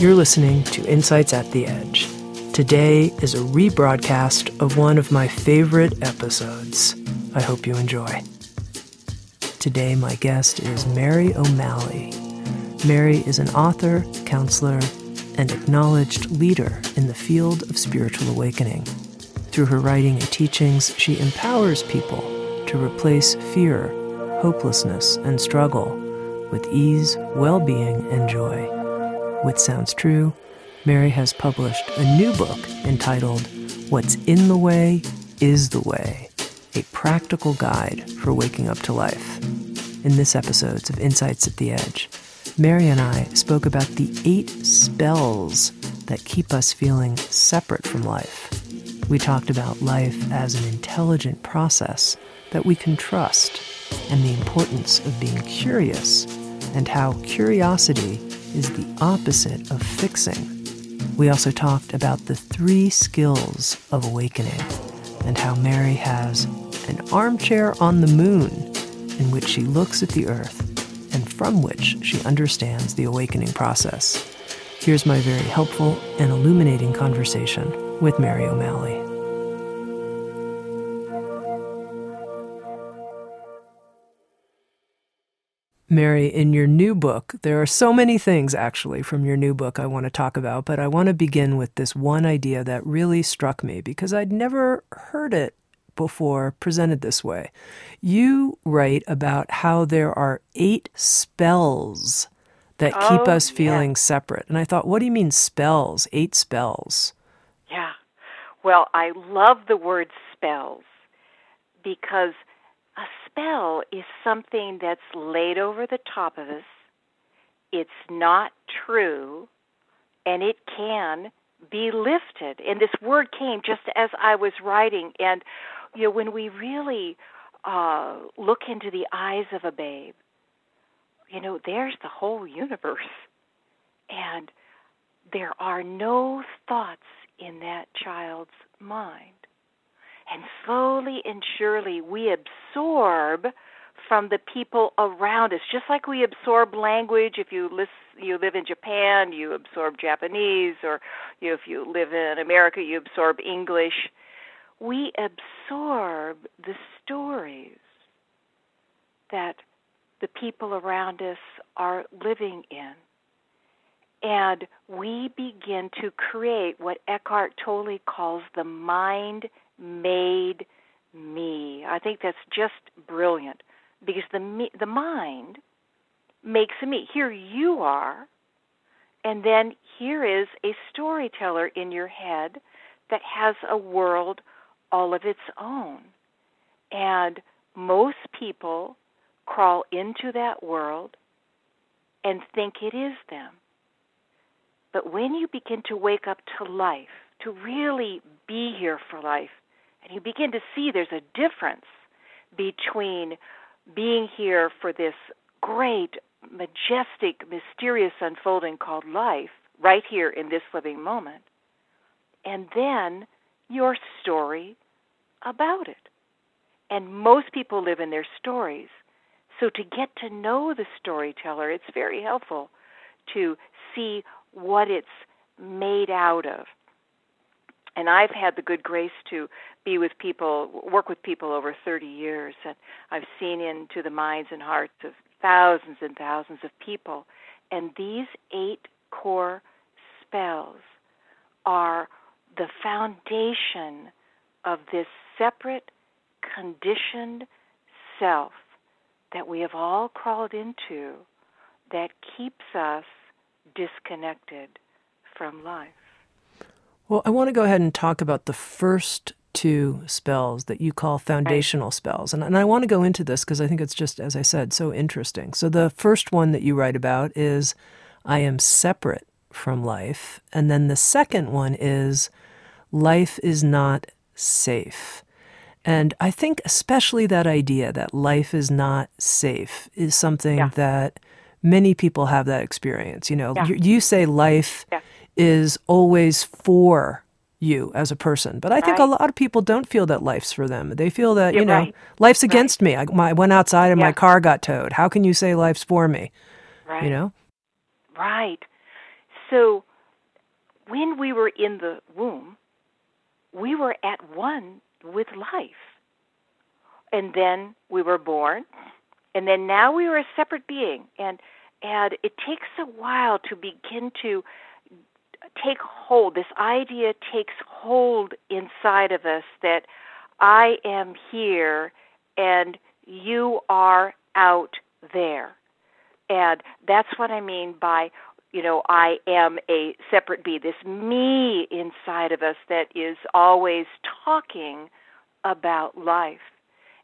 You're listening to Insights at the Edge. Today is a rebroadcast of one of my favorite episodes. I hope you enjoy. Today, my guest is Mary O'Malley. Mary is an author, counselor, and acknowledged leader in the field of spiritual awakening. Through her writing and teachings, she empowers people to replace fear, hopelessness, and struggle with ease, well being, and joy. With Sounds True, Mary has published a new book entitled What's in the Way is the Way A Practical Guide for Waking Up to Life. In this episode of Insights at the Edge, Mary and I spoke about the eight spells that keep us feeling separate from life. We talked about life as an intelligent process that we can trust and the importance of being curious and how curiosity is the opposite of fixing. We also talked about the three skills of awakening and how Mary has an armchair on the moon in which she looks at the earth and from which she understands the awakening process. Here's my very helpful and illuminating conversation with Mary O'Malley. Mary, in your new book, there are so many things actually from your new book I want to talk about, but I want to begin with this one idea that really struck me because I'd never heard it before presented this way. You write about how there are eight spells that oh, keep us feeling yeah. separate. And I thought, what do you mean spells? Eight spells. Yeah. Well, I love the word spells because spell is something that's laid over the top of us. It's not true, and it can be lifted. And this word came just as I was writing. And, you know, when we really uh, look into the eyes of a babe, you know, there's the whole universe. And there are no thoughts in that child's mind. And slowly and surely we absorb from the people around us, just like we absorb language. If you you live in Japan, you absorb Japanese, or you if you live in America, you absorb English. We absorb the stories that the people around us are living in. And we begin to create what Eckhart Tolle calls the mind made me. I think that's just brilliant because the me, the mind makes a me. Here you are, and then here is a storyteller in your head that has a world all of its own. And most people crawl into that world and think it is them. But when you begin to wake up to life, to really be here for life, and you begin to see there's a difference between being here for this great, majestic, mysterious unfolding called life, right here in this living moment, and then your story about it. And most people live in their stories. So to get to know the storyteller, it's very helpful to see what it's made out of. And I've had the good grace to be with people, work with people over 30 years, and I've seen into the minds and hearts of thousands and thousands of people. And these eight core spells are the foundation of this separate, conditioned self that we have all crawled into that keeps us disconnected from life. Well, I want to go ahead and talk about the first two spells that you call foundational spells. And, and I want to go into this because I think it's just, as I said, so interesting. So the first one that you write about is I am separate from life. And then the second one is life is not safe. And I think especially that idea that life is not safe is something yeah. that many people have that experience. You know, yeah. you, you, say life yeah. Is always for you as a person. But I think right. a lot of people don't feel that life's for them. They feel that, You're you know, right. life's against right. me. I, my, I, went outside and my car got towed. How can you say life's for me? Right. You know? Right. So when we were in the womb, we were at one with life. And then we were born, and then now we are a separate being. And and it takes a while to begin to take hold. This idea takes hold inside of us that I am here and you are out there. And that's what I mean by, you know, I am a separate be. This me inside of us that is always talking about life.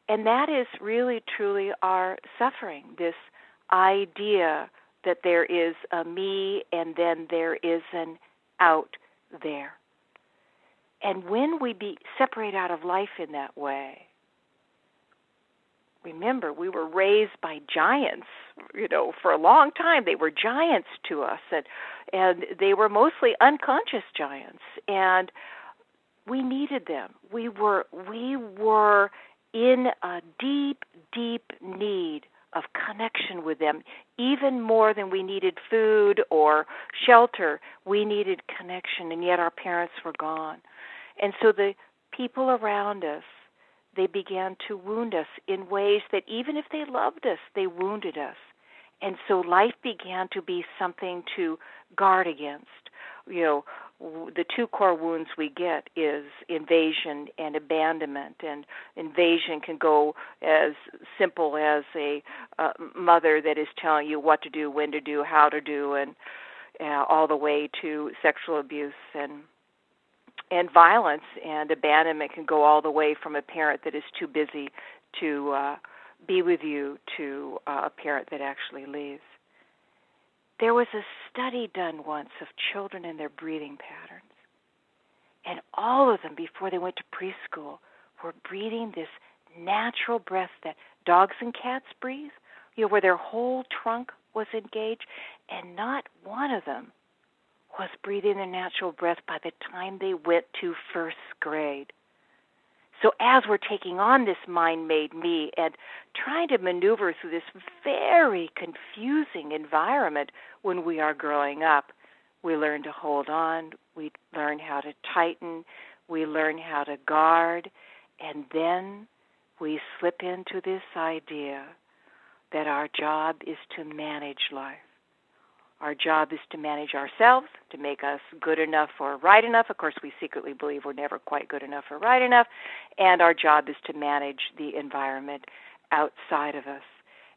And that is really, truly our suffering. This idea that there is a me and then there is an out there. And when we be separate out of life in that way, remember we were raised by giants, you know, for a long time they were giants to us and and they were mostly unconscious giants and we needed them. We were we were in a deep deep need of connection with them, even more than we needed food or shelter. We needed connection, and yet our parents were gone. And so the people around us, they began to wound us in ways that even if they loved us, they wounded us. And so life began to be something to guard against. You know, the two core wounds we get is invasion and abandonment. And invasion can go as simple as a uh, mother that is telling you what to do when to do how to do and uh, all the way to sexual abuse and and violence. And abandonment can go all the way from a parent that is too busy to uh be with you to uh, a parent that actually leaves there was a study done once of children and their breathing patterns. And all of them, before they went to preschool, were breathing this natural breath that dogs and cats breathe, you know, where their whole trunk was engaged. And not one of them was breathing their natural breath by the time they went to first grade. So as we're taking on this mind made me and trying to maneuver through this very confusing environment when we are growing up, we learn to hold on, we learn how to tighten, we learn how to guard, and then we slip into this idea that our job is to manage life. Our job is to manage ourselves, to make us good enough or right enough. Of course, we secretly believe we're never quite good enough or right enough. And our job is to manage the environment outside of us.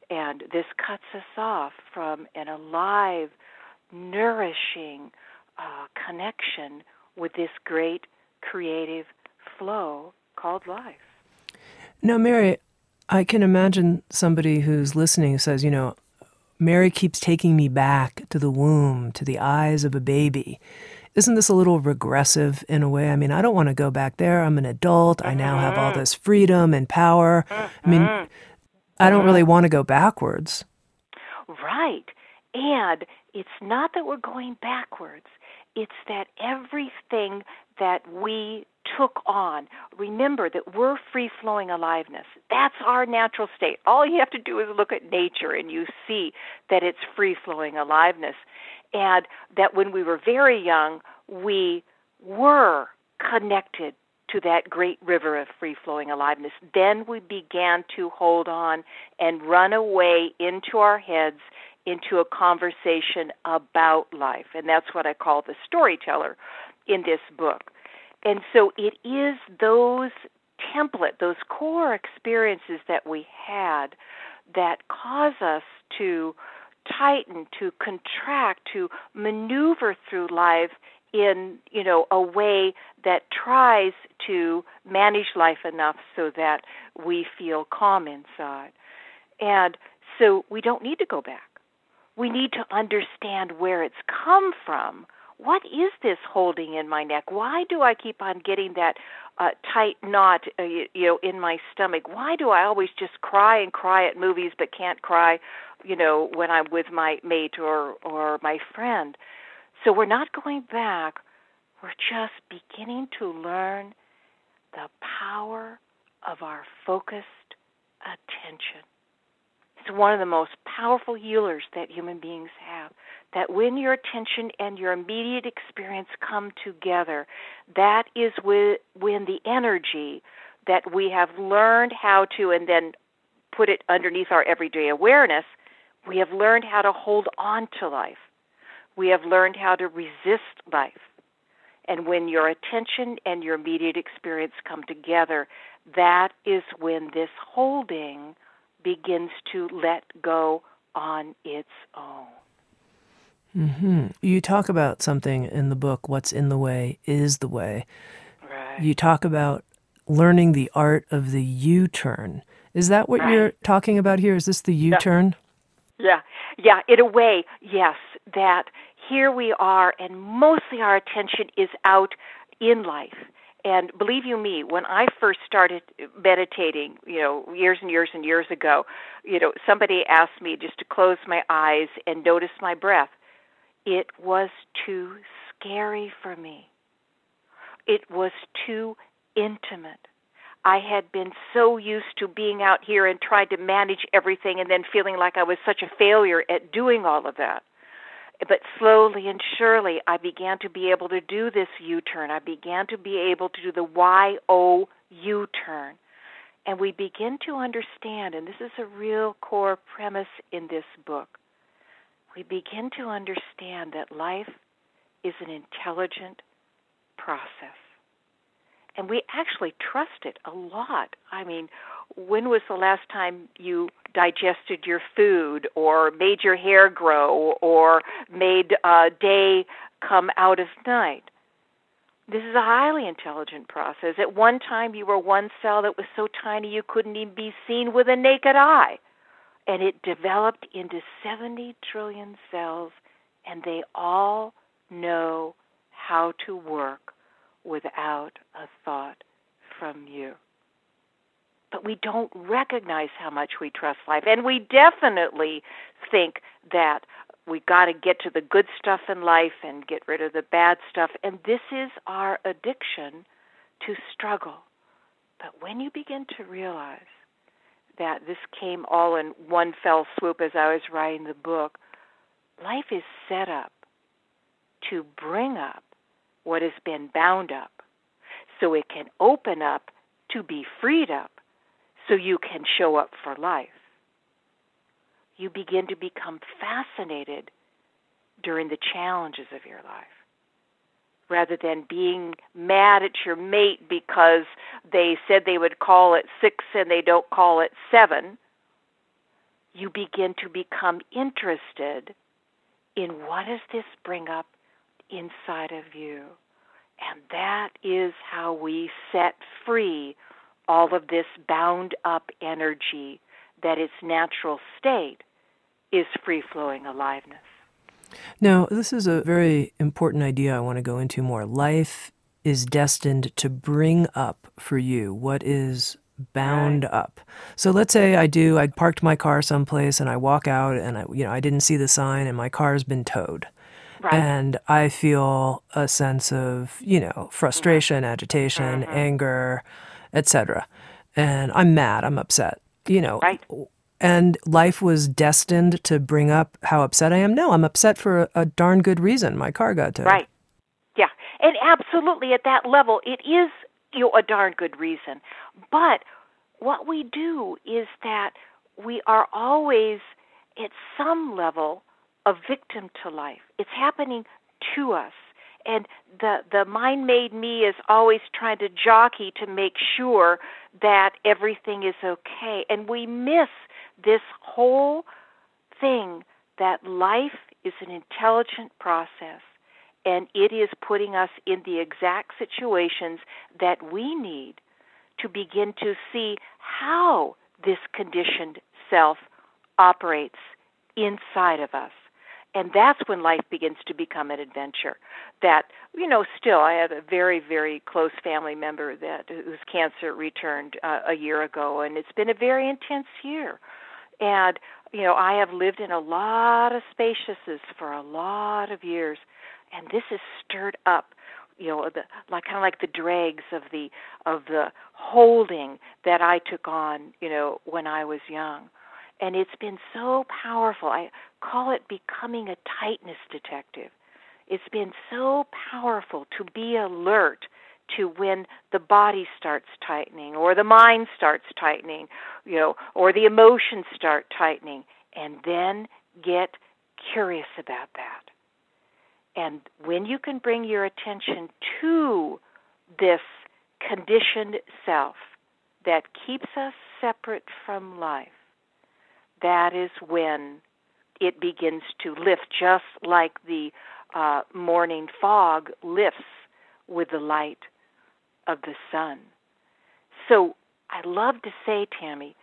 And this cuts us off from an alive, nourishing uh, connection with this great creative flow called life. Now, Mary, I can imagine somebody who's listening says, you know, Mary keeps taking me back to the womb, to the eyes of a baby. Isn't this a little regressive in a way? I mean, I don't want to go back there. I'm an adult. I now have all this freedom and power. I mean, I don't really want to go backwards. Right. And it's not that we're going backwards, it's that everything that we took on. Remember that we're free flowing aliveness. That's our natural state. All you have to do is look at nature and you see that it's free flowing aliveness. And that when we were very young, we were connected to that great river of free flowing aliveness. Then we began to hold on and run away into our heads into a conversation about life. And that's what I call the storyteller in this book. And so it is those template, those core experiences that we had that cause us to tighten, to contract, to maneuver through life in you know a way that tries to manage life enough so that we feel calm inside. And so we don't need to go back. We need to understand where it's come from what is this holding in my neck? Why do i keep on getting that uh, tight knot uh, you, you know in my stomach? Why do i always just cry and cry at movies but can't cry you know when i'm with my mate or or my friend? So we're not going back, we're just beginning to learn the power of our focused attention. One of the most powerful healers that human beings have. That when your attention and your immediate experience come together, that is when the energy that we have learned how to, and then put it underneath our everyday awareness, we have learned how to hold on to life we have learned how to resist life. And when your attention and your immediate experience come together, that is when this holding begins to let go on its own. Mm-hmm. You talk about something in the book, What's in the Way is the Way. Right. You talk about learning the art of the U turn. Is that what right. you're talking about here? Is this the U turn? Yeah. yeah, yeah. In a way, yes. That here we are, and mostly our attention is out in life. And believe you me, when I first started meditating, you know, years and years and years ago, you know, somebody asked me just to close my eyes and notice my breath. It was too scary for me. It was too intimate. I had been so used to being out here and trying to manage everything and then feeling like I was such a failure at doing all of that but slowly and surely I began to be able to do this U turn. I began to be able to do the Y O U turn. And we begin to understand, and this is a real core premise in this book, we begin to understand that life is an intelligent process. And we actually trust it a lot. I mean, when was the last time you digested your food or made your hair grow or made a day come out of night? This is a highly intelligent process. At one time, you were one cell that was so tiny you couldn't even be seen with a naked eye. And it developed into 70 trillion cells, and they all know how to work without a thought from you but we don't recognize how much we trust life. And we definitely think that we got to get to the good stuff in life and get rid of the bad stuff. And this is our addiction to struggle. But when you begin to realize that this came all in one fell swoop as I was writing the book, life is set up to bring up what has been bound up so it can open up to be freed up so you can show up for life. You begin to become fascinated during the challenges of your life rather than being mad at your mate because they said they would call at six and they don't call at seven. You begin to become interested in what does this bring up inside of you. And that is how we set free all of this bound up energy that its natural state is free flowing aliveness. Now, this is a very important idea I want to go into more. Life is destined to bring up for you what is bound right. up. So let's say I do I parked my car someplace and I walk out and I you know I didn't see the sign and my car's been towed. Right. And I feel a sense of, you know, frustration, agitation, mm-hmm. anger, etc. And I'm mad, I'm upset, you know. Right. And life was destined to bring up how upset I am. No, I'm upset for a, a darn good reason. My car got towed. Right. Yeah. And absolutely at that level, it is you know, a darn good reason. But what we do is that we are always, at some level, a victim to life. It's happening to us and the the mind made me is always trying to jockey to make sure that everything is okay and we miss this whole thing that life is an intelligent process and it is putting us in the exact situations that we need to begin to see how this conditioned self operates inside of us. And that's when life begins to become an adventure. That, you know, still, I have a very, very close family member that whose cancer returned uh, a year ago, and it's been a very intense year. And, you know, I have lived in a lot of spaciousness for a lot of years, and this has stirred up you know the like kind of like the dregs of the of the holding that I took on you know when I was young and it's been so powerful. I call it becoming a tightness detective. It's been so powerful to be alert to when the body starts tightening or the mind starts tightening, you know, or the emotions start tightening and then get curious about that. And when you can bring your attention to this conditioned self that keeps us separate from life, that is when it begins to lift, just like the uh, morning fog lifts with the light of the sun. So I love to say, Tami,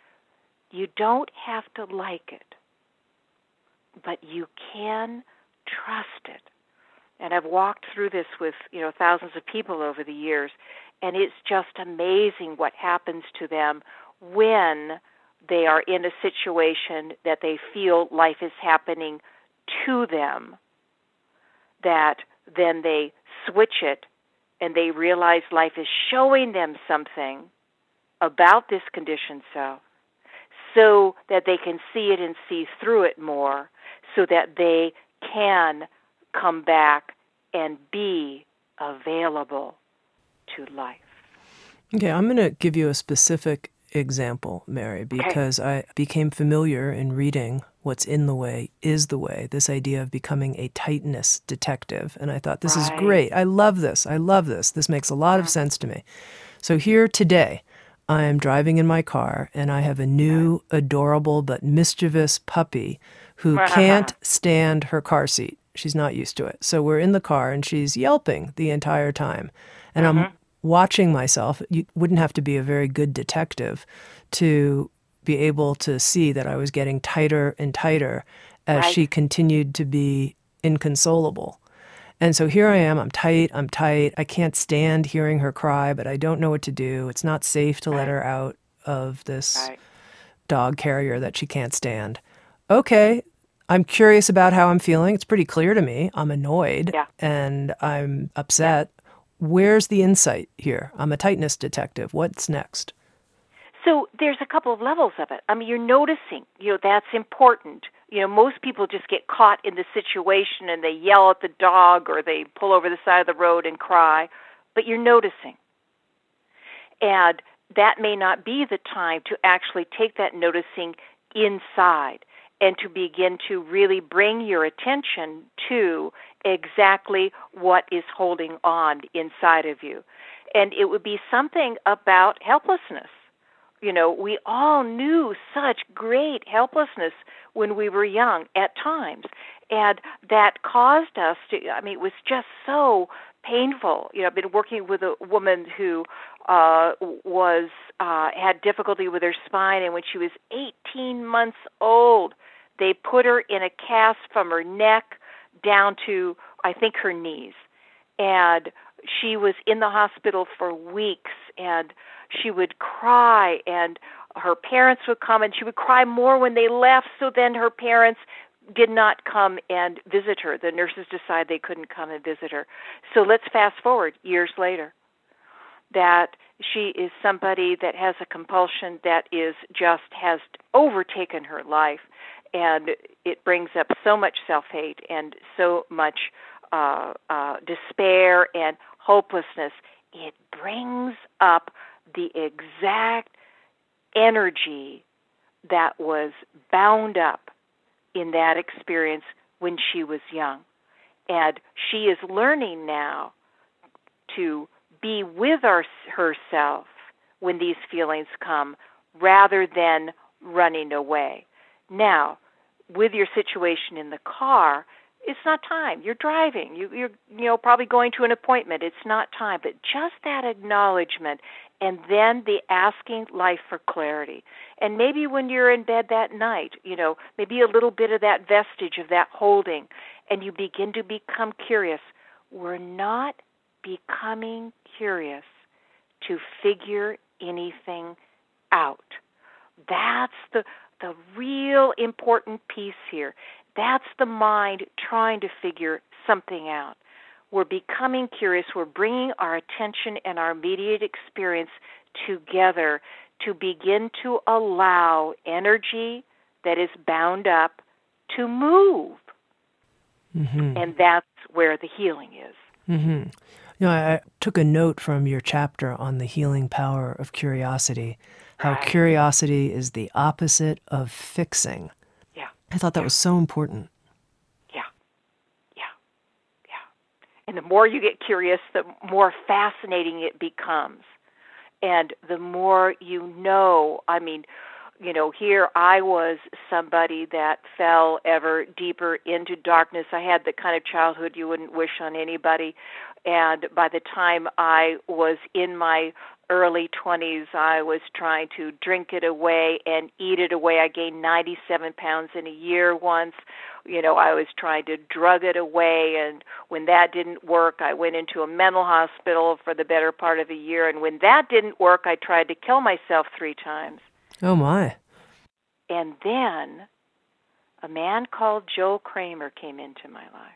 you don't have to like it, but you can trust it. And I've walked through this with, you know, thousands of people over the years, and it's just amazing what happens to them when they are in a situation that they feel life is happening to them, that then they switch it and they realize life is showing them something about this conditioned self so that they can see it and see through it more so that they can come back and be available to life. Okay, I'm going to give you a specific example, Mary, because okay. I became familiar in reading What's in the Way is the Way, this idea of becoming a tightness detective. And I thought, this right. is great. I love this. I love this. This makes a lot of sense to me. So here today, I am driving in my car and I have a new, adorable, but mischievous puppy who can't stand her car seat. She's not used to it. So we're in the car and she's yelping the entire time. And mm-hmm. I'm watching myself, you wouldn't have to be a very good detective to be able to see that I was getting tighter and tighter as right. she continued to be inconsolable. And so here I am, I'm tight, I'm tight. I can't stand hearing her cry, but I don't know what to do. It's not safe to right. let her out of this right. dog carrier that she can't stand. Okay, I'm curious about how I'm feeling. It's pretty clear to me. I'm annoyed yeah. and I'm upset. Where's the insight here? I'm a tightness detective. What's next? So there's a couple of levels of it. I mean, you're noticing, you know, that's important. You know, most people just get caught in the situation and they yell at the dog or they pull over the side of the road and cry, but you're noticing. And that may not be the time to actually take that noticing inside and to begin to really bring your attention to exactly what is holding on inside of you. And it would be something about helplessness. You know, we all knew such great helplessness when we were young at times. And that caused us to, I mean, it was just so painful. You know, I've been working with a woman who uh was uh had difficulty with her spine and when she was 18 months old, they put her in a cast from her neck down to I think her knees. And she was in the hospital for weeks and she would cry and her parents would come and she would cry more when they left so then her parents did not come and visit her. The nurses decide they couldn't come and visit her. So let's fast forward years later. That she is somebody that has a compulsion that is just has overtaken her life and it brings up so much self hate and so much uh, uh, despair and hopelessness. It brings up the exact energy that was bound up in that experience when she was young. And she is learning now to be with our, herself when these feelings come rather than running away. Now, with your situation in the car, it's not time. You're driving. You, you're you know probably going to an appointment. It's not time. But just that acknowledgement, and then the asking life for clarity. And maybe when you're in bed that night, you know, maybe a little bit of that vestige of that holding, and you begin to become curious. We're not becoming curious to figure anything out. That's the the real important piece here. That's the mind trying to figure something out. We're becoming curious. We're bringing our attention and our immediate experience together to begin to allow energy that is bound up to move. Mm-hmm. And that's where the healing is. Mm-hmm. You know, I took a note from your chapter on the healing power of curiosity, how right. curiosity is the opposite of fixing. Yeah. I thought that yeah. was so important. Yeah. Yeah. Yeah. And the more you get curious, the more fascinating it becomes. And the more you know, I mean, you know, here I was somebody that fell ever deeper into darkness. I had the kind of childhood you wouldn't wish on anybody. And by the time I was in my early 20s, I was trying to drink it away and eat it away. I gained 97 pounds in a year once. You know, I was trying to drug it away. And when that didn't work, I went into a mental hospital for the better part of a year. And when that didn't work, I tried to kill myself three times. Oh, my. And then a man called Joel Kramer came into my life.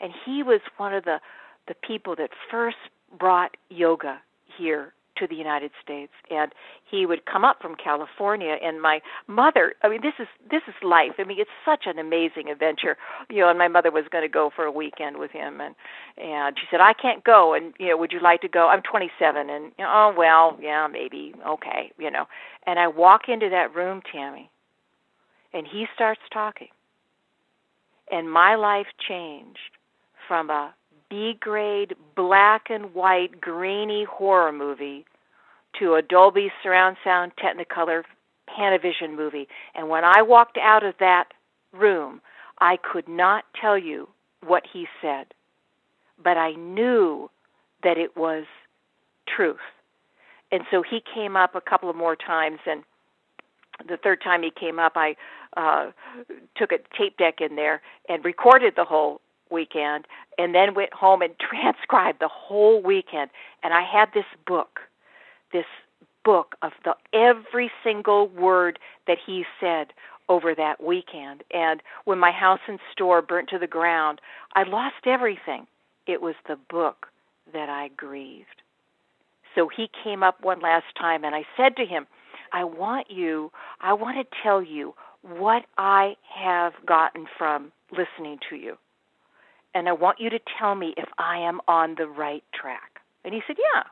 And he was one of the, the people that first brought yoga here to the United States and he would come up from California and my mother I mean this is this is life. I mean it's such an amazing adventure. You know, and my mother was going to go for a weekend with him and and she said I can't go and you know would you like to go? I'm 27 and you know, oh well, yeah, maybe. Okay, you know. And I walk into that room, Tami, and he starts talking. And my life changed from a B grade black and white grainy horror movie to a Dolby surround sound Technicolor Panavision movie. And when I walked out of that room, I could not tell you what he said, but I knew that it was truth. And so he came up a couple of more times, and the third time he came up, I uh, took a tape deck in there and recorded the whole weekend and then went home and transcribed the whole weekend. And I had this book this book of the every single word that he said over that weekend. And when my house and store burnt to the ground I lost everything. It was the book that I grieved. So he came up one last time and I said to him I want you I want to tell you what I have gotten from listening to you and I want you to tell me if I am on the right track. And he said, Yeah.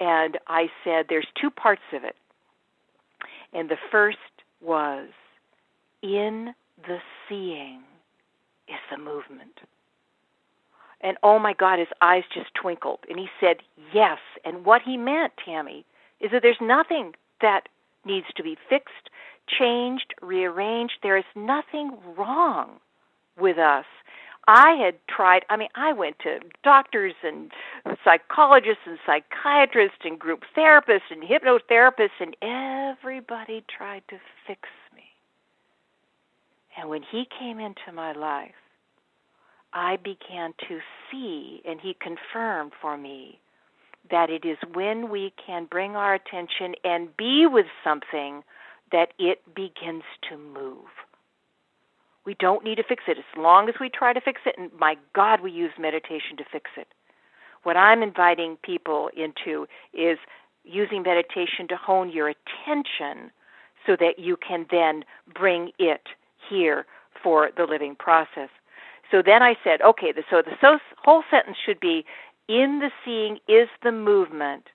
And I said, There's two parts of it. And the first was, In the seeing is the movement. And oh my God, his eyes just twinkled. And he said, Yes. And what he meant, Tami, is that there's nothing that needs to be fixed, changed, rearranged. There is nothing wrong with us I had tried, I mean, I went to doctors and psychologists and psychiatrists and group therapists and hypnotherapists, and everybody tried to fix me. And when he came into my life, I began to see, and he confirmed for me that it is when we can bring our attention and be with something that it begins to move. We don't need to fix it as long as we try to fix it. And my God, we use meditation to fix it. What I'm inviting people into is using meditation to hone your attention so that you can then bring it here for the living process. So then I said, okay, so the whole sentence should be in the seeing is the movement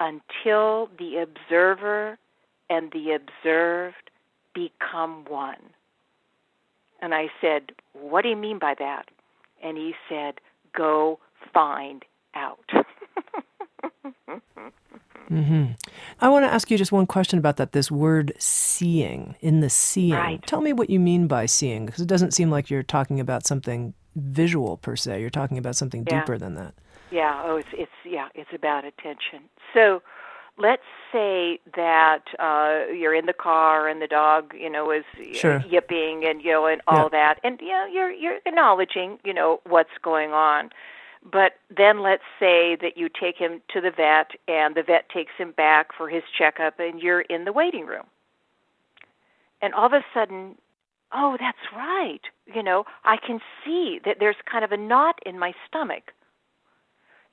until the observer and the observed become one. And I said, What do you mean by that? And he said, Go find out. Mm-hmm. I want to ask you just one question about that. This word seeing, in the seeing. Right. Tell me what you mean by seeing, because it doesn't seem like you're talking about something visual per se. You're talking about something Yeah. deeper than that. Yeah. Oh, it's it's yeah. It's about attention. So, let's say that uh, you're in the car and the dog, you know, is Sure. yipping and you know and all Yeah. that, and you know you're you're acknowledging you know what's going on. But then let's say that you take him to the vet and the vet takes him back for his checkup and you're in the waiting room. And all of a sudden, oh, that's right. You know, I can see that there's kind of a knot in my stomach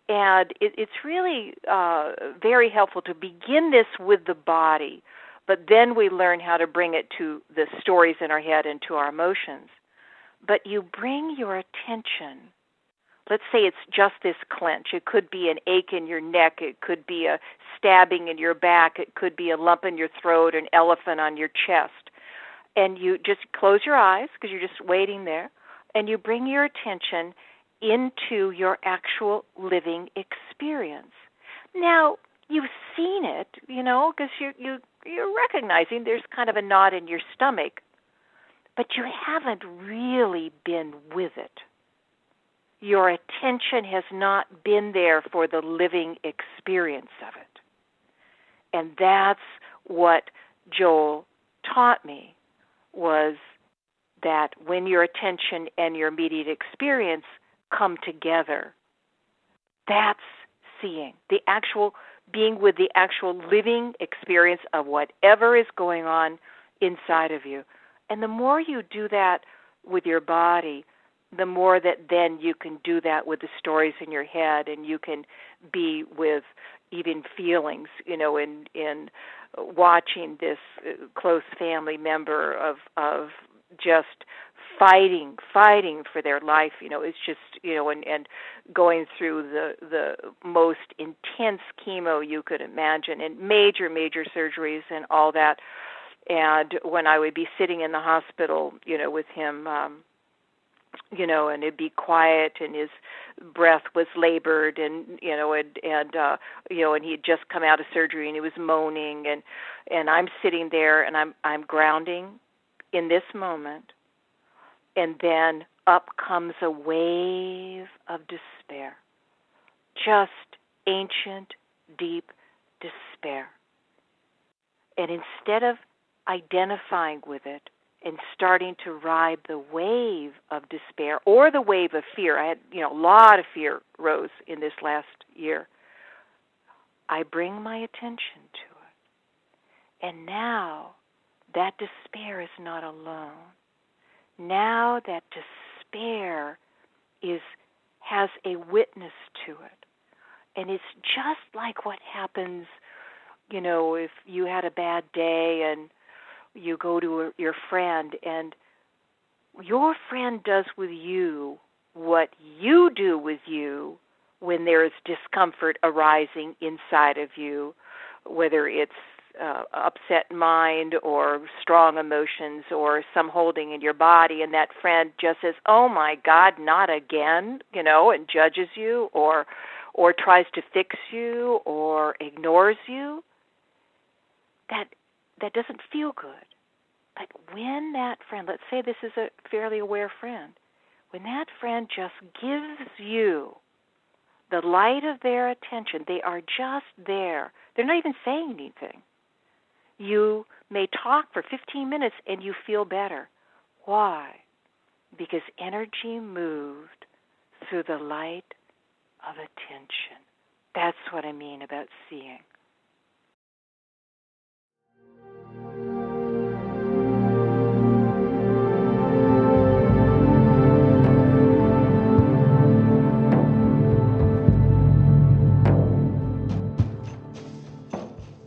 and it, it's really uh, very helpful to begin this with the body, but then we learn how to bring it to the stories in our head and to our emotions. But you bring your attention. Let's say it's just this clench. It could be an ache in your neck. It could be a stabbing in your back. It could be a lump in your throat, an elephant on your chest. And you just close your eyes because you're just waiting there, and you bring your attention into your actual living experience. Now, you've seen it, you know, because you you you're recognizing there's kind of a knot in your stomach, but you haven't really been with it. Your attention has not been there for the living experience of it. And that's what Joel taught me was that when your attention and your immediate experience come together. That's seeing the actual being with the actual living experience of whatever is going on inside of you. And the more you do that with your body, the more that then you can do that with the stories in your head and you can be with even feelings, you know, in in watching this uh, close family member of of just fighting fighting for their life you know it's just you know and and going through the the most intense chemo you could imagine and major major surgeries and all that. And when i would be sitting in the hospital you know with him um you know and it'd be quiet and his breath was labored and you know and and uh you know and he'd just come out of surgery and he was moaning and and i'm sitting there and i'm i'm grounding in this moment and then up comes a wave of despair. Just ancient, deep despair. And instead of identifying with it and starting to ride the wave of despair or the wave of fear, I had, you know, a lot of fear rose in this last year. I bring my attention to it. And now that despair is not alone now that despair is has a witness to it. And it's just like what happens you know if you had a bad day and you go to a, your friend and your friend does with you what you do with you when there is discomfort arising inside of you whether it's uh, upset mind or strong emotions or some holding in your body and that friend just says oh my god not again you know and judges you or or tries to fix you or ignores you that that doesn't feel good. But when that friend let's say this is a fairly aware friend when that friend just gives you the light of their attention they are just there. They're not even saying anything you may talk for 15 minutes and you feel better. Why? Because energy moved through the light of attention. That's what I mean about seeing.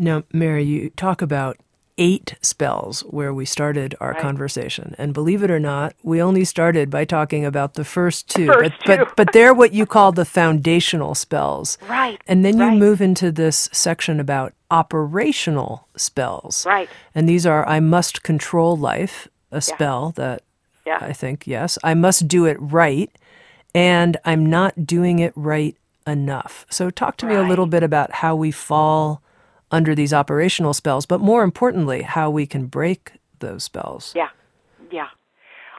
Now, Mary, you talk about eight spells where we started our right. conversation. And believe it or not, we only started by talking about the first two. First but, two. but but they're what you call the foundational spells. Right. And then you right. move into this section about operational spells. Right. And these are I must control life, a spell that Yeah. I think, yes. I must do it right, and I'm not doing it right enough. So, talk to me a little bit about how we fall under these operational spells, but more importantly, how we can break those spells. Yeah, yeah.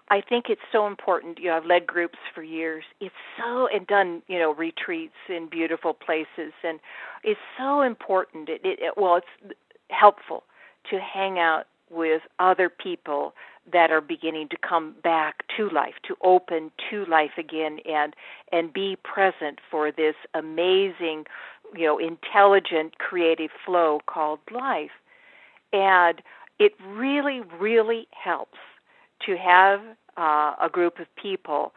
I think it's so important. You know, I've led groups for years. It's so and done, you know, retreats in beautiful places, and it's so important. It, it, it well, it's helpful to hang out with other people that are beginning to come back to life, to open to life again, and and be present for this amazing, you know, intelligent, creative flow called life. And it really, really helps to have uh, a group of people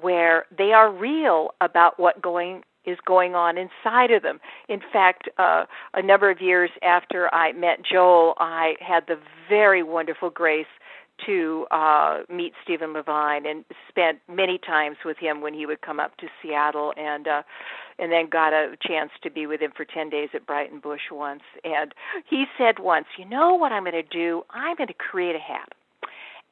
where they are real about what going is going on inside of them. In fact, uh, a number of years after I met Joel, I had the very wonderful grace to uh, meet Stephen Levine and spent many times with him when he would come up to Seattle and uh, and then got a chance to be with him for 10 days at Breitenbush once. And he said once, "You know what I'm going to do? I'm going to create a hat.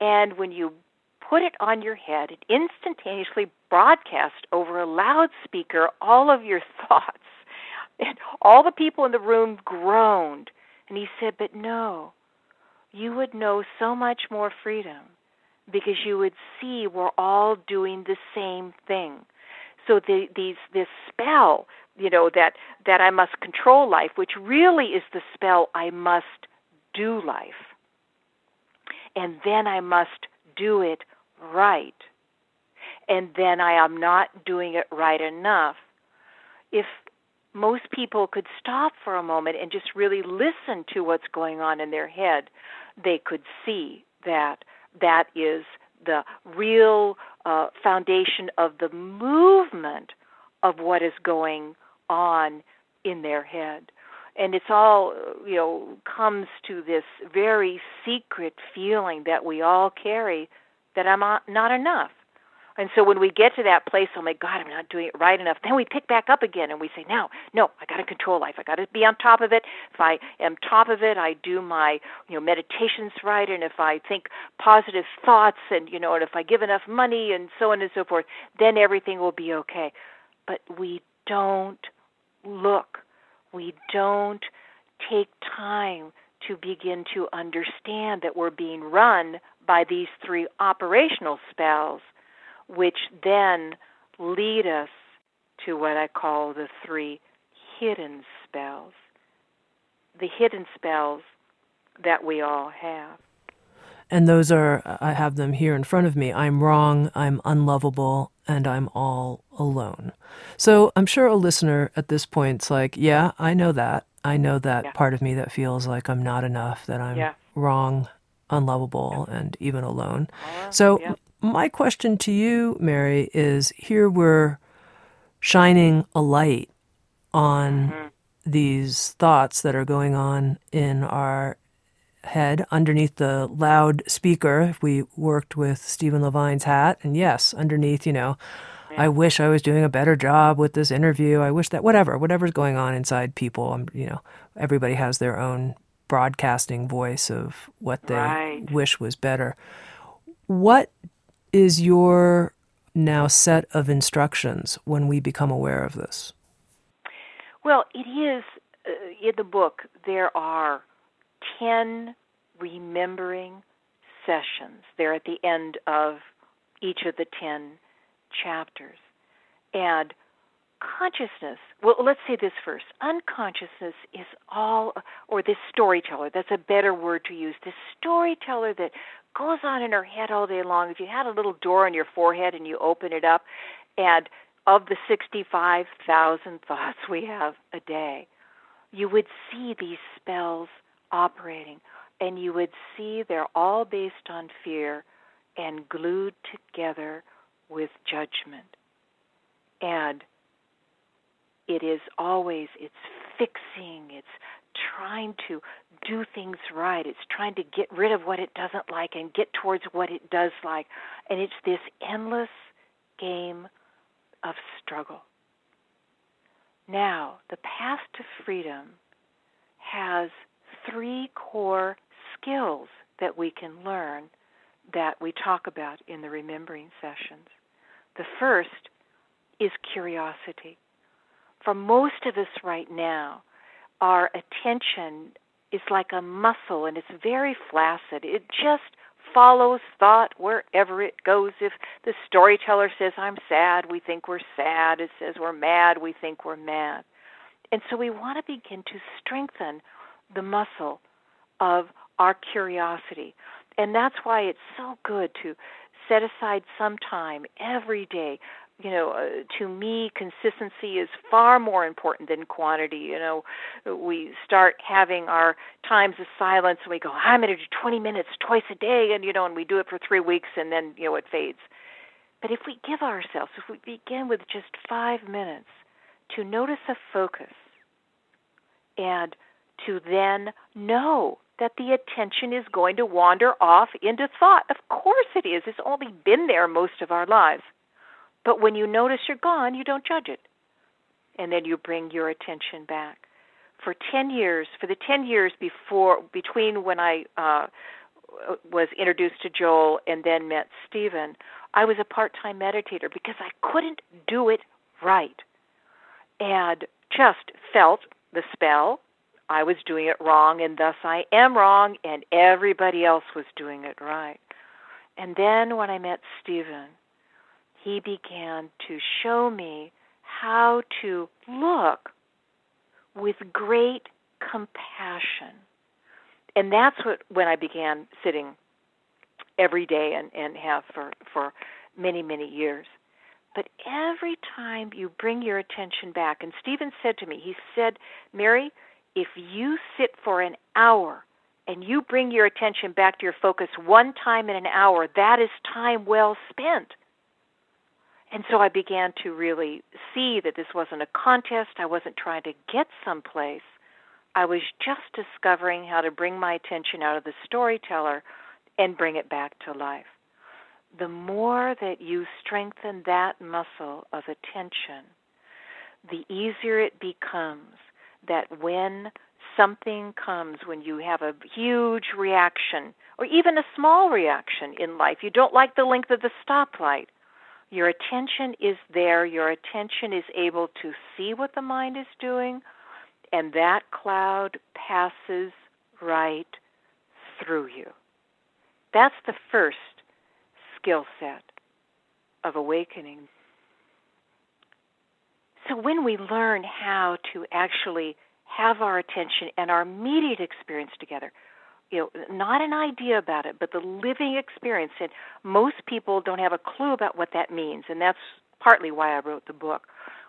And when you put it on your head, it instantaneously broadcasts over a loudspeaker all of your thoughts." And all the people in the room groaned. And he said, "But no, you would know so much more freedom because you would see we're all doing the same thing. So the, these this spell, you know, that that I must control life, which really is the spell I must do life. And then I must do it right. And then I am not doing it right enough. If most people could stop for a moment and just really listen to what's going on in their head, they could see that that is the real uh, foundation of the movement of what is going on in their head. And it's all, you know, comes to this very secret feeling that we all carry that I'm not enough. And so when we get to that place, oh my God, I'm not doing it right enough, then we pick back up again and we say, no, no, I got to control life. I got to be on top of it. If I am top of it, I do my, you know, meditations right. And if I think positive thoughts and, you know, and if I give enough money and so on and so forth, then everything will be okay. But we don't look. We don't take time to begin to understand that we're being run by these three operational spells which then lead us to what I call the three hidden spells. The hidden spells that we all have. And those are, I have them here in front of me. I'm wrong, I'm unlovable, and I'm all alone. So I'm sure a listener at this point's like, yeah, I know that. I know that Yeah. part of me that feels like I'm not enough, that I'm Yeah. wrong, unlovable, and even alone. So yeah. My question to you, Mary, is here we're shining a light on Mm-hmm. these thoughts that are going on in our head underneath the loudspeaker. If we worked with Stephen Levine's hat, and yes, underneath, you know, I wish I was doing a better job with this interview. I wish that whatever, whatever's going on inside people, um, you know, everybody has their own broadcasting voice of what they Right. wish was better. What is your now set of instructions when we become aware of this? Well, it is uh, in the book. There are ten remembering sessions. They're at the end of each of the ten chapters, and consciousness. Well, let's say this first. Unconsciousness is all, or this storyteller. That's a better word to use. This storyteller that goes on in her head all day long. If you had a little door on your forehead and you open it up, and of the 65,000 thoughts we have a day, you would see these spells operating, and you would see they're all based on fear and glued together with judgment. And it is always it's fixing, it's trying to do things right. It's trying to get rid of what it doesn't like and get towards what it does like. And it's this endless game of struggle. Now, the path to freedom has three core skills that we can learn that we talk about in the remembering sessions. The first is curiosity. For most of us right now, our attention is like a muscle and it's very flaccid. It just follows thought wherever it goes. If the storyteller says, I'm sad, we think we're sad. It says we're mad, we think we're mad. And so we want to begin to strengthen the muscle of our curiosity. And that's why it's so good to set aside some time every day. You know, uh, to me, consistency is far more important than quantity. You know, we start having our times of silence and we go, I'm going to do 20 minutes twice a day, and, you know, and we do it for three weeks and then, you know, it fades. But if we give ourselves, if we begin with just five minutes to notice a focus and to then know that the attention is going to wander off into thought. Of course it is. It's only been there most of our lives. But when you notice you're gone, you don't judge it. And then you bring your attention back. For 10 years, for the 10 years before between when I uh was introduced to Joel and then met Stephen, I was a part-time meditator because I couldn't do it right. And just felt the spell I was doing it wrong and thus I am wrong and everybody else was doing it right. And then when I met Stephen, he began to show me how to look with great compassion. And that's what when I began sitting every day and, and have for, for many, many years. But every time you bring your attention back, and Stephen said to me, he said, Mary, if you sit for an hour and you bring your attention back to your focus one time in an hour, that is time well spent. And so I began to really see that this wasn't a contest. I wasn't trying to get someplace. I was just discovering how to bring my attention out of the storyteller and bring it back to life. The more that you strengthen that muscle of attention, the easier it becomes that when something comes, when you have a huge reaction, or even a small reaction in life, you don't like the length of the stoplight, your attention is there, your attention is able to see what the mind is doing, and that cloud passes right through you. That's the first skill set of awakening so when we learn how to actually have our attention and our immediate experience together, you know, not an idea about it, but the living experience, and most people don't have a clue about what that means, and that's partly why I wrote the book,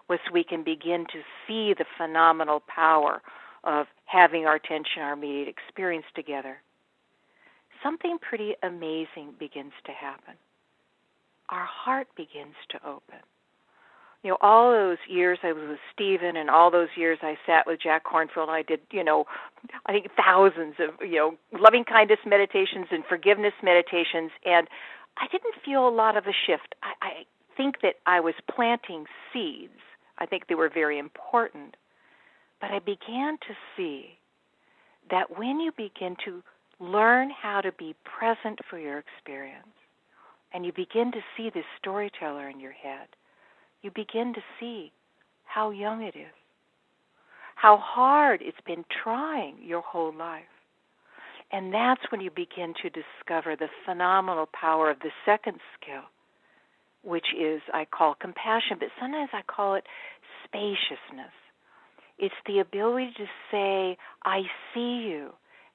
was so we can begin to see the phenomenal power of having our attention, our immediate experience together. Something pretty amazing begins to happen. Our heart begins to open you know, all those years I was with Stephen and all those years I sat with Jack Kornfield, I did, you know, I think thousands of, you know, loving kindness meditations and forgiveness meditations, and I didn't feel a lot of a shift. I, I think that I was planting seeds. I think they were very important. But I began to see that when you begin to learn how to be present for your experience, and you begin to see this storyteller in your head, you begin to see how young it is, how hard it's been trying your whole life. And that's when you begin to discover the phenomenal power of the second skill, which is, I call compassion, but sometimes I call it spaciousness. It's the ability to say, I see you,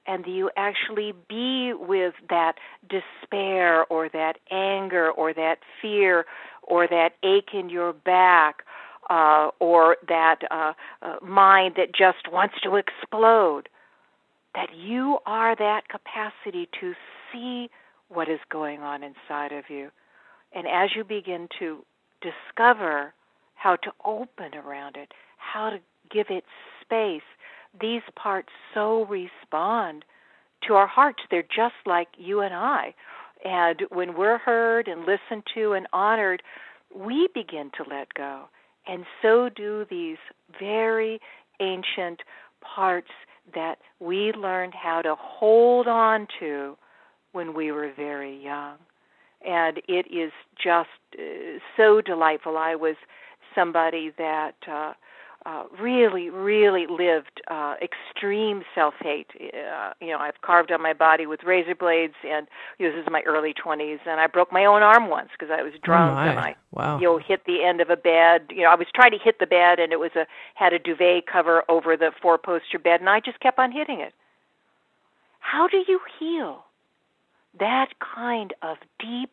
and you actually be with that despair or that anger or that fear or that ache in your back uh, or that uh, uh, mind that just wants to explode. That you are that capacity to see what is going on inside of you. And as you begin to discover how to open around it, how to give it space, these parts so respond to our hearts. They're just like you and I. And when we're heard and listened to and honored, we begin to let go. And so do these very ancient parts that we learned how to hold on to when we were very young. And it is just uh, so delightful. I was somebody that uh, uh, really, really lived uh, extreme self-hate. Uh, you know, I've carved on my body with razor blades, and you know, this is my early 20s, and I broke my own arm once because I was oh, drunk oh and I, wow. you know, hit the end of a bed. You know, I was trying to hit the bed, and it was a had a duvet cover over the four-poster bed, and I just kept on hitting it. How do you heal that kind of deep,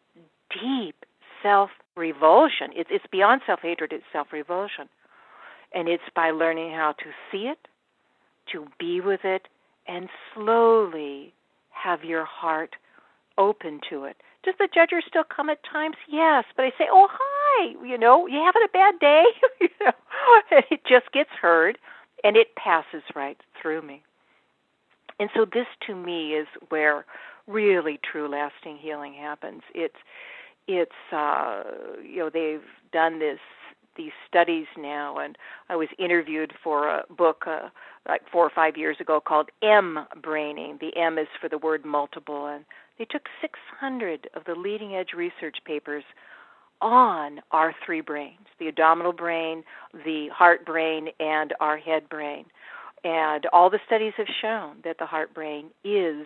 deep self-revulsion? It's it's beyond self-hatred; it's self-revulsion and it's by learning how to see it, to be with it, and slowly have your heart open to it. Does the judger still come at times? Yes, but I say, "Oh, hi, you know, you having a bad day?" you know, it just gets heard, and it passes right through me. And so, this to me is where really true, lasting healing happens. It's, it's, uh, you know, they've done this these studies now, and I was interviewed for a book uh, like four or five years ago called M Braining. The M is for the word multiple, and they took 600 of the leading edge research papers on our three brains the abdominal brain, the heart brain, and our head brain. And all the studies have shown that the heart brain is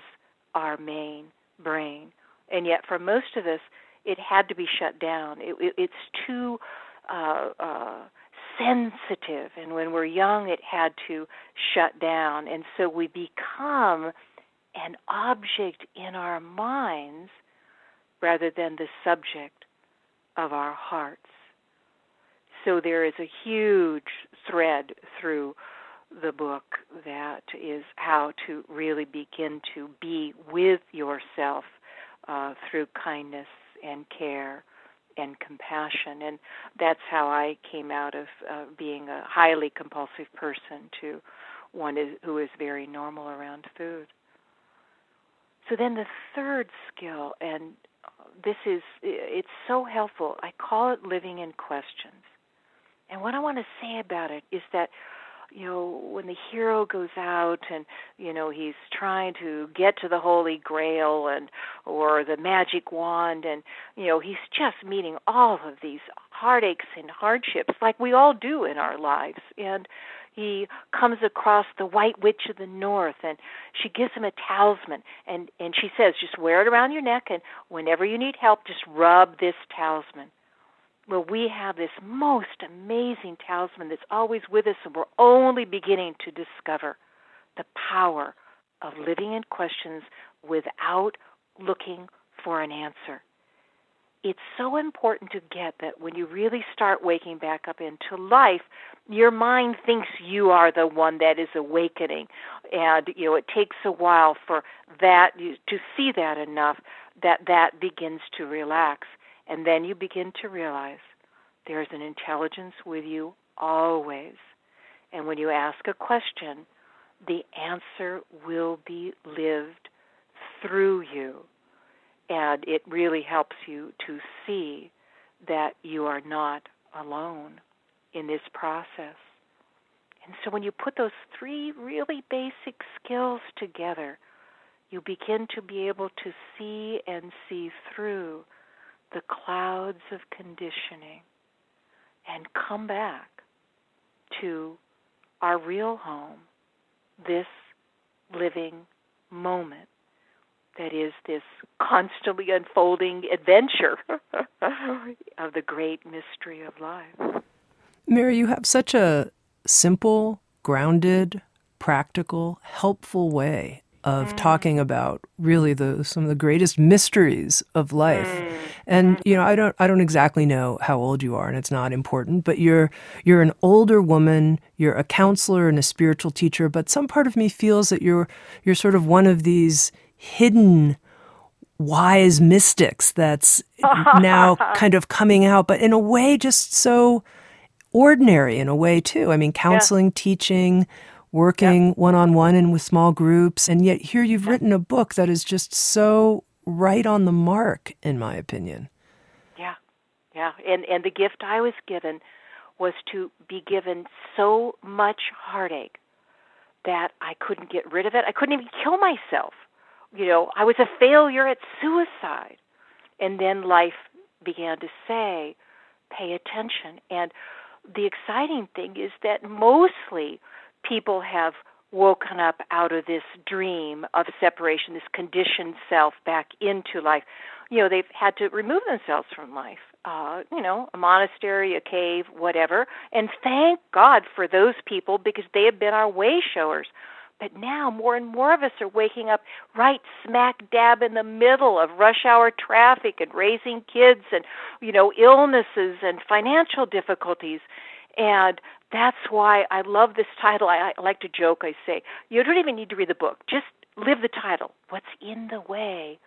our main brain. And yet, for most of us, it had to be shut down. It, it, it's too uh, uh, sensitive, and when we're young, it had to shut down. And so we become an object in our minds rather than the subject of our hearts. So there is a huge thread through the book that is how to really begin to be with yourself uh, through kindness and care and compassion. And that's how I came out of uh, being a highly compulsive person to one is, who is very normal around food. So then the third skill, and this is, it's so helpful. I call it living in questions. And what I want to say about it is that you know when the hero goes out and you know he's trying to get to the holy grail and or the magic wand and you know he's just meeting all of these heartaches and hardships like we all do in our lives. And he comes across the white witch of the north and she gives him a talisman and and she says just wear it around your neck and whenever you need help just rub this talisman where we have this most amazing talisman that's always with us, and we're only beginning to discover the power of living in questions without looking for an answer. It's so important to get that when you really start waking back up into life, your mind thinks you are the one that is awakening. And, you know, it takes a while for that, to see that enough that that begins to relax. And then you begin to realize there's an intelligence with you always. And when you ask a question, the answer will be lived through you. And it really helps you to see that you are not alone in this process. And so when you put those three really basic skills together, you begin to be able to see and see through the clouds of conditioning and come back to our real home, this living moment that is this constantly unfolding adventure of the great mystery of life. Mary, you have such a simple, grounded, practical, helpful way of mm. talking about really the some of the greatest mysteries of life. Mm. And you know, I don't I don't exactly know how old you are and it's not important, but you're you're an older woman, you're a counselor and a spiritual teacher, but some part of me feels that you're you're sort of one of these hidden wise mystics that's now kind of coming out, but in a way just so ordinary in a way too. I mean, counseling, yeah. teaching, working one on one and with small groups. And yet, here you've written a book that is just so right on the mark, in my opinion. Yeah, yeah. And, and the gift I was given was to be given so much heartache that I couldn't get rid of it. I couldn't even kill myself. You know, I was a failure at suicide. And then life began to say, pay attention. And the exciting thing is that mostly people have woken up out of this dream of separation, this conditioned self back into life. You know, they've had to remove themselves from life. Uh, you know, a monastery, a cave, whatever. And thank God for those people because they have been our way showers. But now more and more of us are waking up right smack dab in the middle of rush hour traffic and raising kids and, you know, illnesses and financial difficulties. And that's why I love this title. I, I like to joke. I say, you don't even need to read the book. Just live the title. What's in the way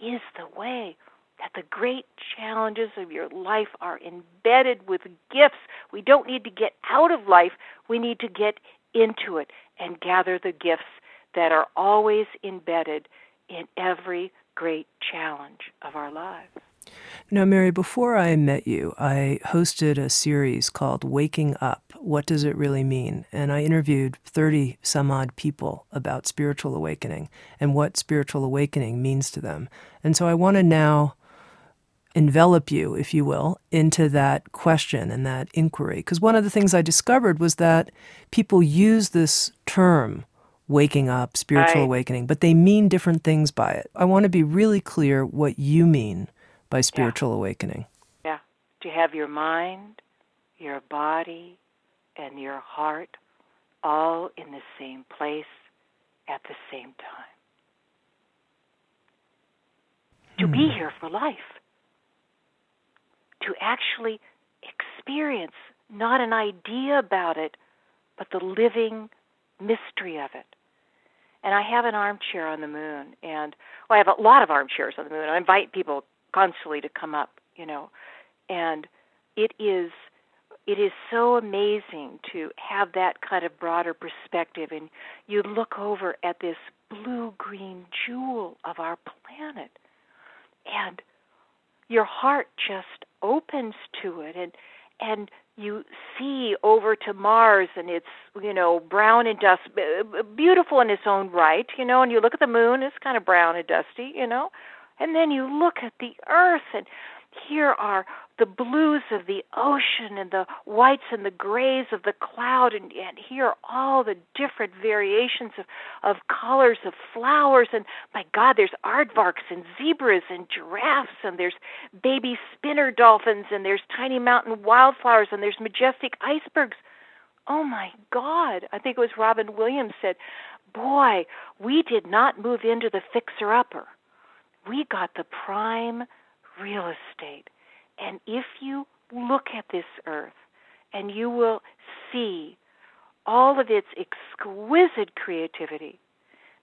is the way. That the great challenges of your life are embedded with gifts. We don't need to get out of life. We need to get into it and gather the gifts that are always embedded in every great challenge of our lives. Now, Mary, before I met you, I hosted a series called Waking Up What Does It Really Mean? And I interviewed 30 some odd people about spiritual awakening and what spiritual awakening means to them. And so I want to now envelop you, if you will, into that question and that inquiry. Because one of the things I discovered was that people use this term, waking up, spiritual right. awakening, but they mean different things by it. I want to be really clear what you mean by spiritual yeah. awakening. Yeah. To have your mind, your body, and your heart all in the same place at the same time. To be hmm. here for life to actually experience not an idea about it, but the living mystery of it. And I have an armchair on the moon, and well, I have a lot of armchairs on the moon. I invite people constantly to come up, you know, and it is it is so amazing to have that kind of broader perspective. And you look over at this blue green jewel of our planet and your heart just opens to it and and you see over to Mars and it's you know brown and dust beautiful in its own right you know and you look at the moon it's kind of brown and dusty you know and then you look at the earth and here are the blues of the ocean and the whites and the grays of the cloud and, and here all the different variations of, of colors of flowers. And my god there's aardvarks and zebras and giraffes and there's baby spinner dolphins and there's tiny mountain wildflowers and there's majestic icebergs. Oh my god. I think it was robin williams said boy we did not move into the fixer upper we got the prime real estate. And if you look at this earth and you will see all of its exquisite creativity,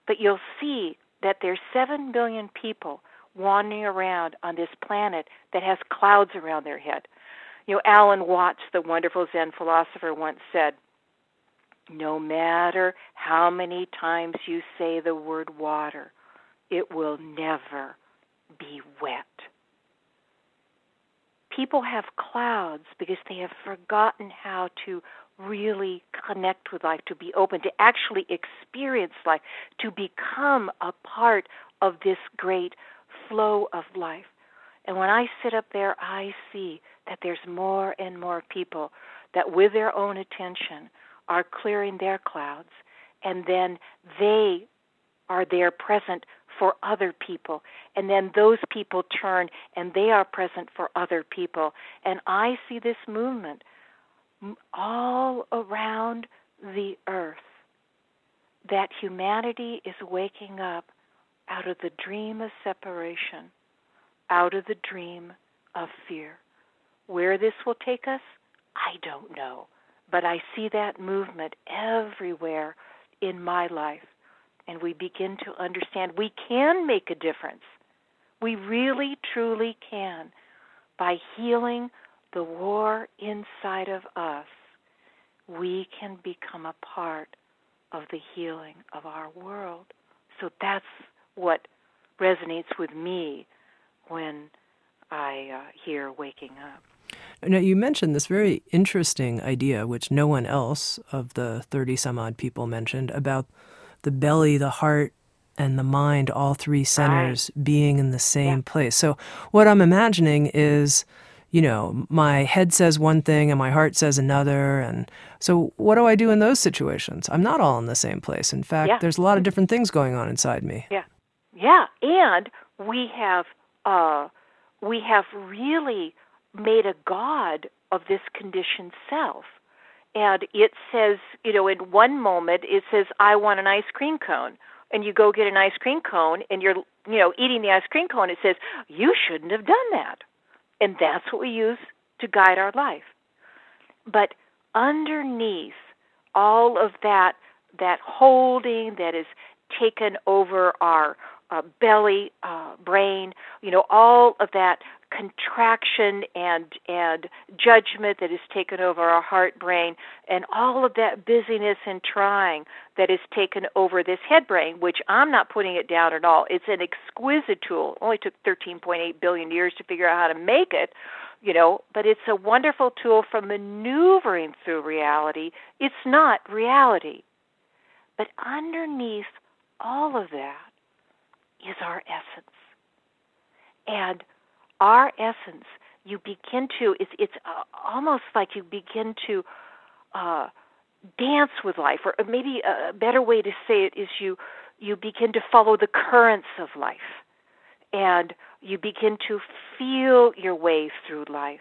but you'll see that there's 7 billion people wandering around on this planet that has clouds around their head. You know, Alan Watts, the wonderful Zen philosopher, once said, No matter how many times you say the word water, it will never be wet people have clouds because they have forgotten how to really connect with life, to be open, to actually experience life, to become a part of this great flow of life. And when I sit up there, I see that there's more and more people that, with their own attention, are clearing their clouds, and then they are there present for other people. And then those people turn and they are present for other people. And I see this movement all around the earth that humanity is waking up out of the dream of separation, out of the dream of fear. Where this will take us, I don't know. But I see that movement everywhere in my life and we begin to understand we can make a difference. We really, truly can. By healing the war inside of us, we can become a part of the healing of our world. So that's what resonates with me when I uh, hear waking up. Now, you mentioned this very interesting idea, which no one else of the 30 some odd people mentioned, about the belly, the heart, and the mind, all three centers right. being in the same yeah. place. So, what I'm imagining is, you know, my head says one thing and my heart says another. And so, what do I do in those situations? I'm not all in the same place. In fact, yeah. there's a lot of different things going on inside me. Yeah. Yeah. And we have, uh, we have really made a god of this conditioned self. And it says, you know, in one moment it says, I want an ice cream cone. And you go get an ice cream cone and you're, you know, eating the ice cream cone. It says, you shouldn't have done that. And that's what we use to guide our life. But underneath all of that, that holding that is taken over our uh, belly, uh, brain, you know, all of that contraction and and judgment that has taken over our heart brain and all of that busyness and trying that has taken over this head brain which I'm not putting it down at all. It's an exquisite tool. It only took 13.8 billion years to figure out how to make it you know but it's a wonderful tool for maneuvering through reality. It's not reality. But underneath all of that is our essence. And our essence, you begin to, it's, it's uh, almost like you begin to uh, dance with life, or maybe a better way to say it is you, you begin to follow the currents of life. And you begin to feel your way through life.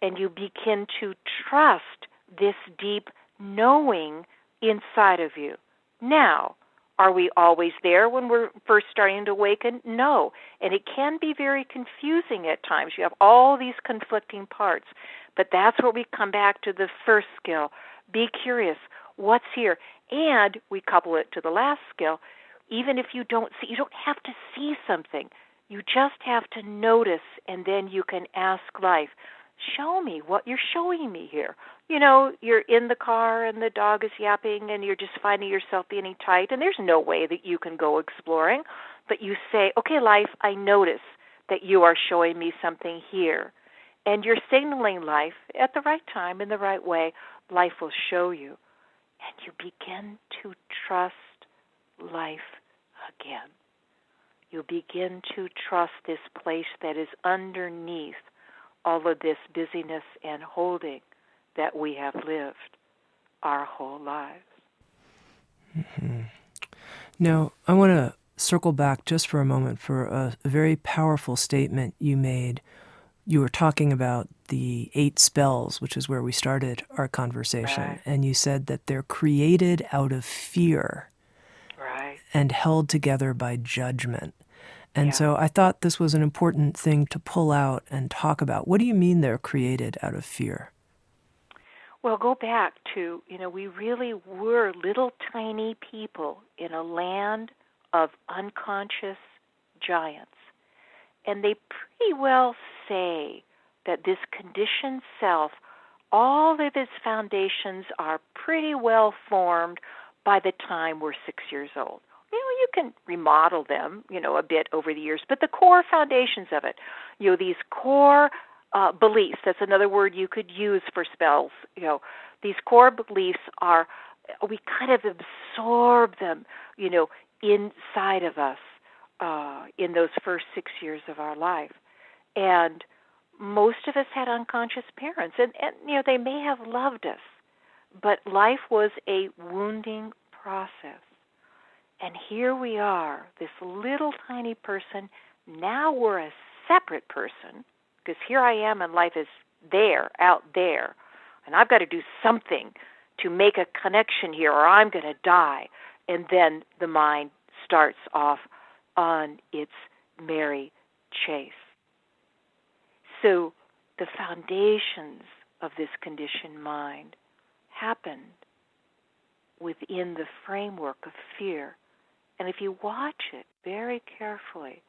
And you begin to trust this deep knowing inside of you. Now, are we always there when we're first starting to awaken? No. And it can be very confusing at times. You have all these conflicting parts. But that's where we come back to the first skill be curious. What's here? And we couple it to the last skill. Even if you don't see, you don't have to see something. You just have to notice, and then you can ask life, show me what you're showing me here. You know, you're in the car and the dog is yapping and you're just finding yourself being tight and there's no way that you can go exploring, but you say, "Okay, life, I notice that you are showing me something here." And you're signaling life at the right time in the right way, life will show you. And you begin to trust life again. You begin to trust this place that is underneath all of this busyness and holding that we have lived our whole lives. Mm-hmm. Now, I want to circle back just for a moment for a, a very powerful statement you made. You were talking about the eight spells, which is where we started our conversation, right. and you said that they're created out of fear right. and held together by judgment. And yeah. so I thought this was an important thing to pull out and talk about. What do you mean they're created out of fear? Well, go back to, you know, we really were little tiny people in a land of unconscious giants. And they pretty well say that this conditioned self, all of its foundations are pretty well formed by the time we're six years old you know, you can remodel them, you know, a bit over the years, but the core foundations of it, you know, these core uh, beliefs, that's another word you could use for spells, you know, these core beliefs are, we kind of absorb them, you know, inside of us uh, in those first six years of our life. And most of us had unconscious parents, and, and you know, they may have loved us, but life was a wounding process. And here we are, this little tiny person. Now we're a separate person because here I am and life is there, out there. And I've got to do something to make a connection here or I'm going to die. And then the mind starts off on its merry chase. So the foundations of this conditioned mind happened within the framework of fear and if you watch it very carefully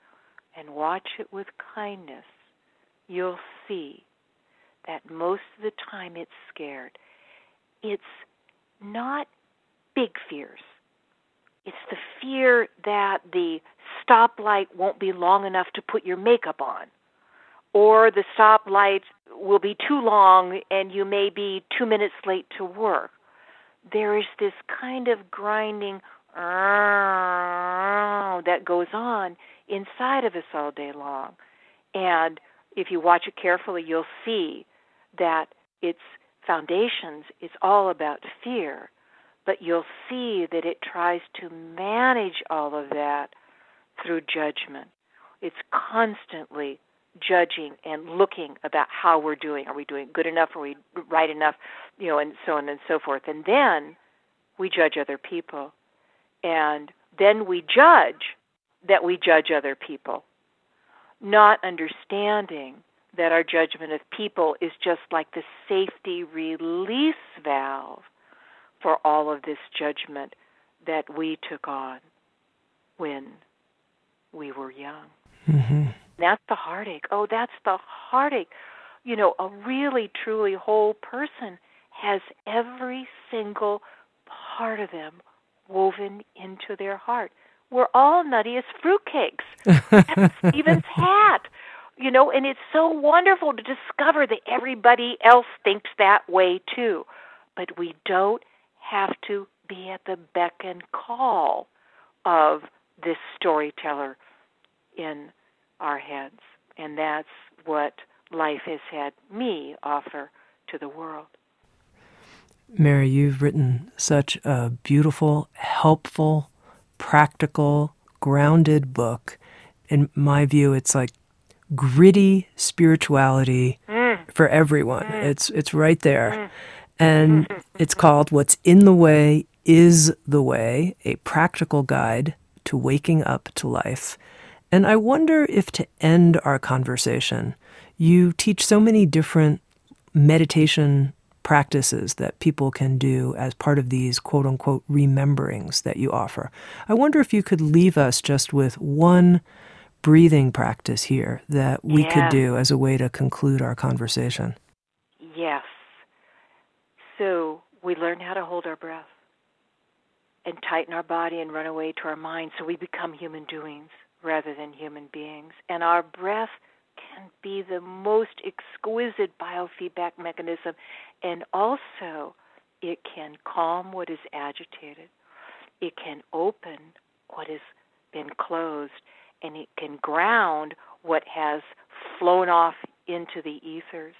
and watch it with kindness, you'll see that most of the time it's scared. It's not big fears. It's the fear that the stoplight won't be long enough to put your makeup on, or the stoplight will be too long and you may be two minutes late to work. There is this kind of grinding Oh, that goes on inside of us all day long. And if you watch it carefully, you'll see that its foundations is all about fear, but you'll see that it tries to manage all of that through judgment. It's constantly judging and looking about how we're doing. Are we doing good enough? Are we right enough? You know, and so on and so forth. And then we judge other people. And then we judge that we judge other people, not understanding that our judgment of people is just like the safety release valve for all of this judgment that we took on when we were young. Mm-hmm. That's the heartache. Oh, that's the heartache. You know, a really, truly whole person has every single part of them woven into their heart. We're all nutty as fruitcakes. That's Stephen's hat. You know, and it's so wonderful to discover that everybody else thinks that way too. But we don't have to be at the beck and call of this storyteller in our heads. And that's what life has had me offer to the world. Mary, you've written such a beautiful, helpful, practical, grounded book. In my view, it's like gritty spirituality mm. for everyone. Mm. It's it's right there. Mm. And it's called What's in the Way is the Way, a practical guide to waking up to life. And I wonder if to end our conversation, you teach so many different meditation practices that people can do as part of these quote unquote rememberings that you offer. I wonder if you could leave us just with one breathing practice here that we yeah. could do as a way to conclude our conversation. Yes. So we learn how to hold our breath and tighten our body and run away to our mind so we become human doings rather than human beings. And our breath can be the most exquisite biofeedback mechanism, and also it can calm what is agitated, it can open what has been closed, and it can ground what has flown off into the ethers.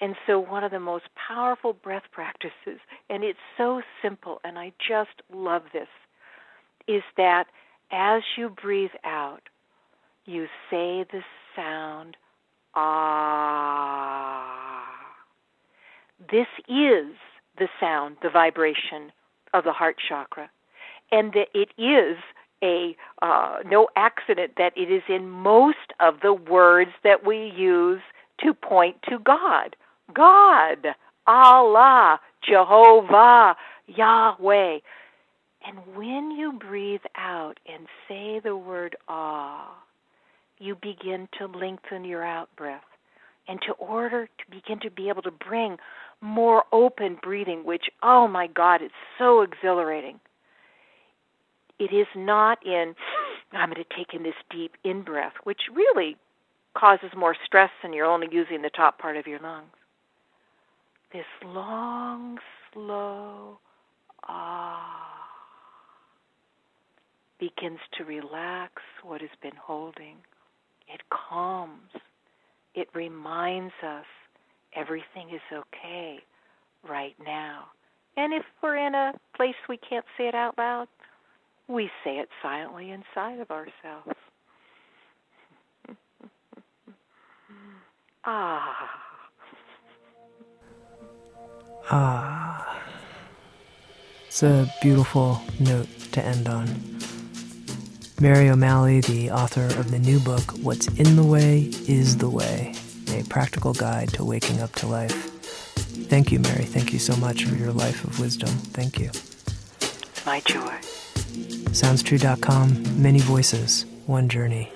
And so, one of the most powerful breath practices, and it's so simple, and I just love this, is that as you breathe out, you say the sound ah. This is the sound, the vibration of the heart chakra, and that it is a uh, no accident that it is in most of the words that we use to point to God. God, Allah, Jehovah, Yahweh. And when you breathe out and say the word ah, you begin to lengthen your out breath. And to order to begin to be able to bring more open breathing, which, oh my God, it's so exhilarating. It is not in, I'm going to take in this deep in breath, which really causes more stress and you're only using the top part of your lungs. This long, slow ah begins to relax what has been holding. It calms. It reminds us everything is okay right now. And if we're in a place we can't say it out loud, we say it silently inside of ourselves. ah. Ah. It's a beautiful note to end on. Mary O'Malley, the author of the new book, What's in the Way is the Way, a practical guide to waking up to life. Thank you, Mary. Thank you so much for your life of wisdom. Thank you. It's my joy. SoundsTrue.com, many voices, one journey.